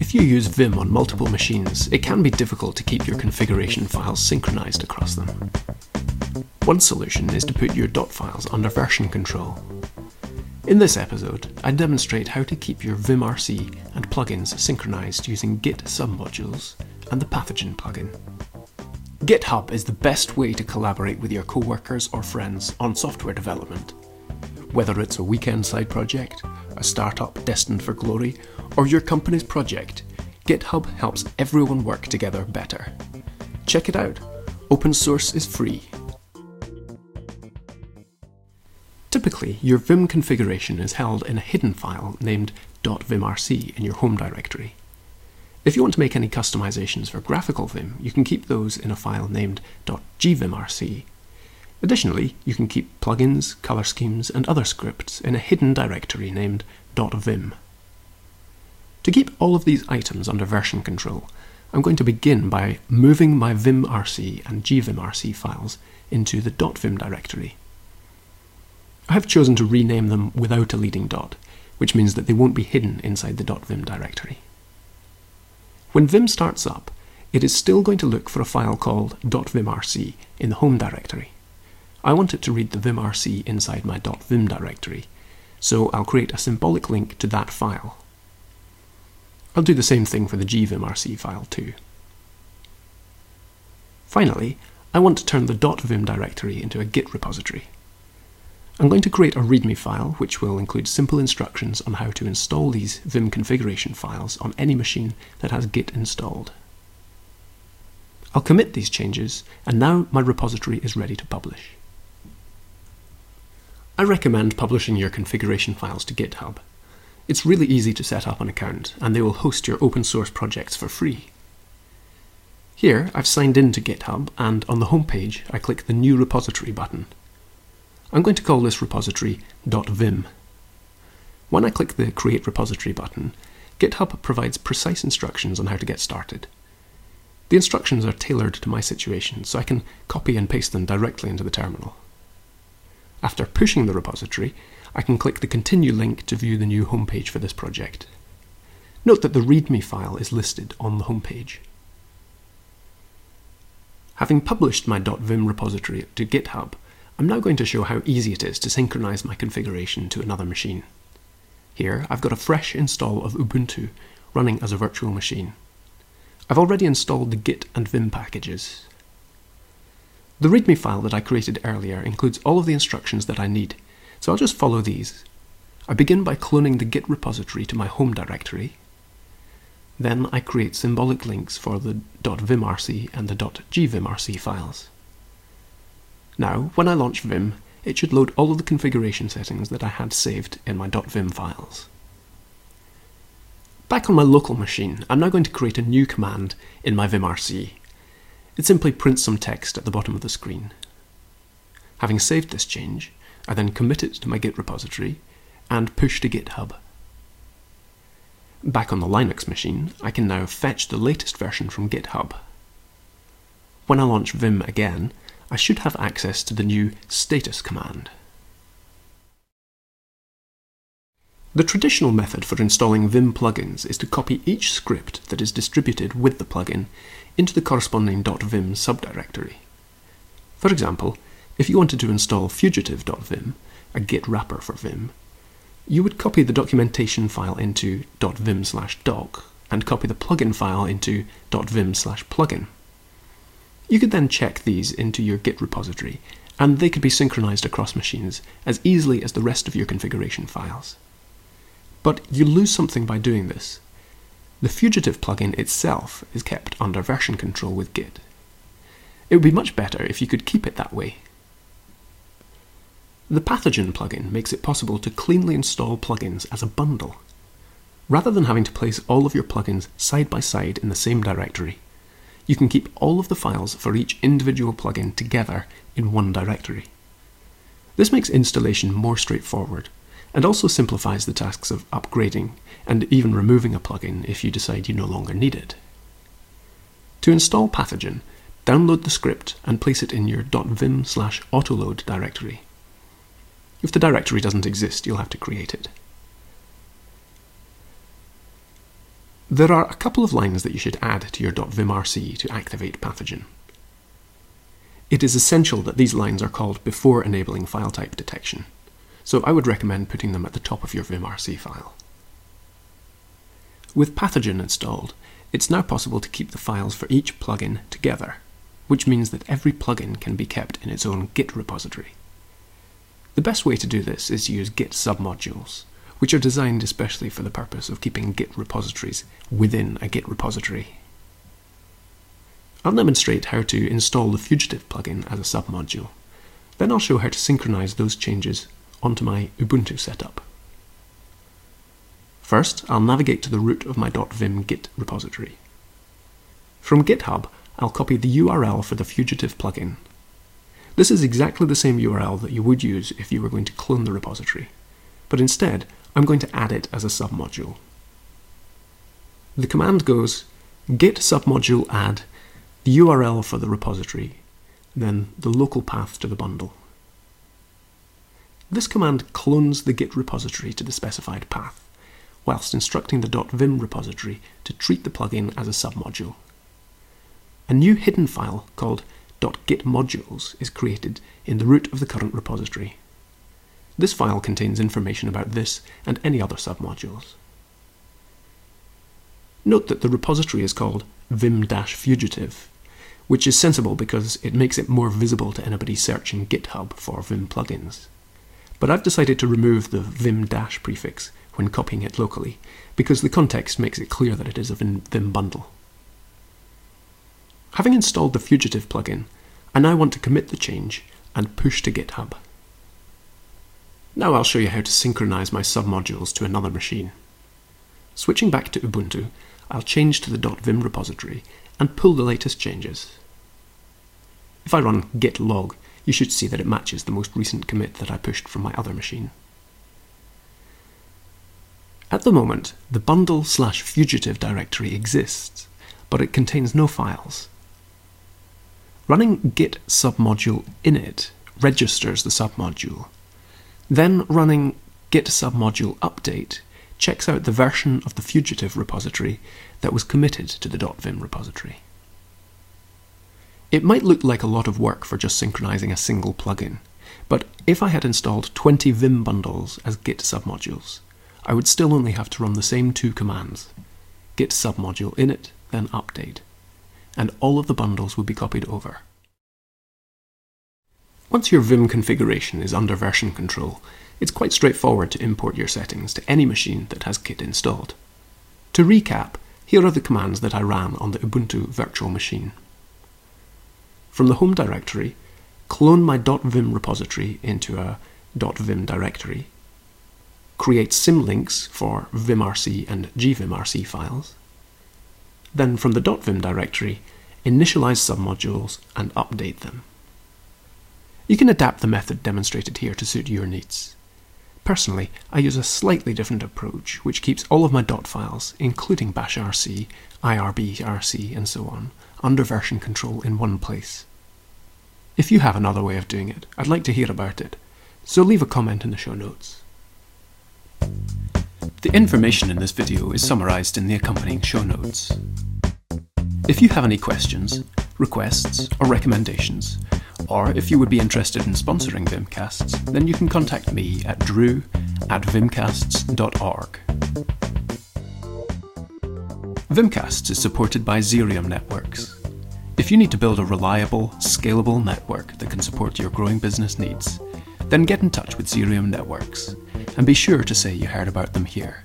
If you use Vim on multiple machines, it can be difficult to keep your configuration files synchronized across them. One solution is to put your dot files under version control. In this episode, I demonstrate how to keep your vimrc and plugins synchronized using Git submodules and the Pathogen plugin. GitHub is the best way to collaborate with your coworkers or friends on software development. Whether it's a weekend side project, a startup destined for glory, or your company's project, GitHub helps everyone work together better. Check it out. Open source is free. Typically, your Vim configuration is held in a hidden file named .vimrc in your home directory. If you want to make any customizations for graphical Vim, you can keep those in a file named .gvimrc. Additionally, you can keep plugins, color schemes, and other scripts in a hidden directory named .vim. To keep all of these items under version control, I'm going to begin by moving my vimrc and gvimrc files into the .vim directory. I have chosen to rename them without a leading dot, which means that they won't be hidden inside the .vim directory. When Vim starts up, it is still going to look for a file called .vimrc in the home directory. I want it to read the vimrc inside my .vim directory, so I'll create a symbolic link to that file. I'll do the same thing for the gvimrc file too. Finally, I want to turn the .vim directory into a Git repository. I'm going to create a README file which will include simple instructions on how to install these Vim configuration files on any machine that has Git installed. I'll commit these changes, and now my repository is ready to publish. I recommend publishing your configuration files to GitHub. It's really easy to set up an account, and they will host your open source projects for free. Here, I've signed in to GitHub, and on the home page, I click the New Repository button. I'm going to call this repository .vim. When I click the Create Repository button, GitHub provides precise instructions on how to get started. The instructions are tailored to my situation, so I can copy and paste them directly into the terminal. After pushing the repository, I can click the Continue link to view the new homepage for this project. Note that the README file is listed on the homepage. Having published my .vim repository to GitHub, I'm now going to show how easy it is to synchronize my configuration to another machine. Here, I've got a fresh install of Ubuntu running as a virtual machine. I've already installed the Git and Vim packages. The README file that I created earlier includes all of the instructions that I need, so I'll just follow these. I begin by cloning the Git repository to my home directory. Then I create symbolic links for the .vimrc and the .gvimrc files. Now, when I launch Vim, it should load all of the configuration settings that I had saved in my .vim files. Back on my local machine, I'm now going to create a new command in my vimrc. It simply prints some text at the bottom of the screen. Having saved this change, I then commit it to my Git repository and push to GitHub. Back on the Linux machine, I can now fetch the latest version from GitHub. When I launch Vim again, I should have access to the new status command. The traditional method for installing Vim plugins is to copy each script that is distributed with the plugin into the corresponding .vim subdirectory. For example, if you wanted to install fugitive.vim, a Git wrapper for Vim, you would copy the documentation file into .vim doc and copy the plugin file into .vim plugin. You could then check these into your Git repository, and they could be synchronized across machines as easily as the rest of your configuration files. But you lose something by doing this. The Fugitive plugin itself is kept under version control with Git. It would be much better if you could keep it that way. The Pathogen plugin makes it possible to cleanly install plugins as a bundle. Rather than having to place all of your plugins side by side in the same directory, you can keep all of the files for each individual plugin together in one directory. This makes installation more straightforward and also simplifies the tasks of upgrading and even removing a plugin if you decide you no longer need it. To install Pathogen, download the script and place it in your .vim slash autoload directory. If the directory doesn't exist, you'll have to create it. There are a couple of lines that you should add to your .vimrc to activate pathogen. It is essential that these lines are called before enabling file type detection, so I would recommend putting them at the top of your vimrc file. With pathogen installed, it's now possible to keep the files for each plugin together, which means that every plugin can be kept in its own Git repository. The best way to do this is to use Git submodules, which are designed especially for the purpose of keeping Git repositories within a Git repository. I'll demonstrate how to install the Fugitive plugin as a submodule. Then I'll show how to synchronize those changes onto my Ubuntu setup. First, I'll navigate to the root of my .vim git repository. From GitHub, I'll copy the URL for the Fugitive plugin. This is exactly the same URL that you would use if you were going to clone the repository, but instead I'm going to add it as a submodule. The command goes git submodule add the URL for the repository, then the local path to the bundle. This command clones the Git repository to the specified path, whilst instructing the .vim repository to treat the plugin as a submodule. A new hidden file called .gitmodules is created in the root of the current repository. This file contains information about this and any other submodules. Note that the repository is called vim-fugitive, which is sensible because it makes it more visible to anybody searching GitHub for Vim plugins. But I've decided to remove the vim prefix when copying it locally, because the context makes it clear that it is a Vim bundle. Having installed the Fugitive plugin, I now want to commit the change and push to GitHub. Now I'll show you how to synchronize my submodules to another machine. Switching back to Ubuntu, I'll change to the .vim repository and pull the latest changes. If I run git log, you should see that it matches the most recent commit that I pushed from my other machine. At the moment, the bundle slash fugitive directory exists, but it contains no files. Running git submodule init registers the submodule. Then running git submodule update checks out the version of the fugitive repository that was committed to the .vim repository. It might look like a lot of work for just synchronizing a single plugin, but if I had installed 20 Vim bundles as Git submodules, I would still only have to run the same two commands git submodule init, then update, and all of the bundles would be copied over. Once your Vim configuration is under version control, it's quite straightforward to import your settings to any machine that has Git installed. To recap, here are the commands that I ran on the Ubuntu virtual machine. From the home directory, clone my .vim repository into a .vim directory, create symlinks for vimrc and gvimrc files. Then from the .vim directory, initialize submodules and update them. You can adapt the method demonstrated here to suit your needs. Personally, I use a slightly different approach which keeps all of my dot files, including bashrc, irbRC and so on, under version control in one place. If you have another way of doing it, I'd like to hear about it, so leave a comment in the show notes. The information in this video is summarised in the accompanying show notes. If you have any questions, requests, or recommendations, or if you would be interested in sponsoring Vimcasts, then you can contact me at drew at vimcasts.org. Vimcasts is supported by Xeriom Networks. If you need to build a reliable, scalable network that can support your growing business needs, then get in touch with Xeriom Networks and be sure to say you heard about them here.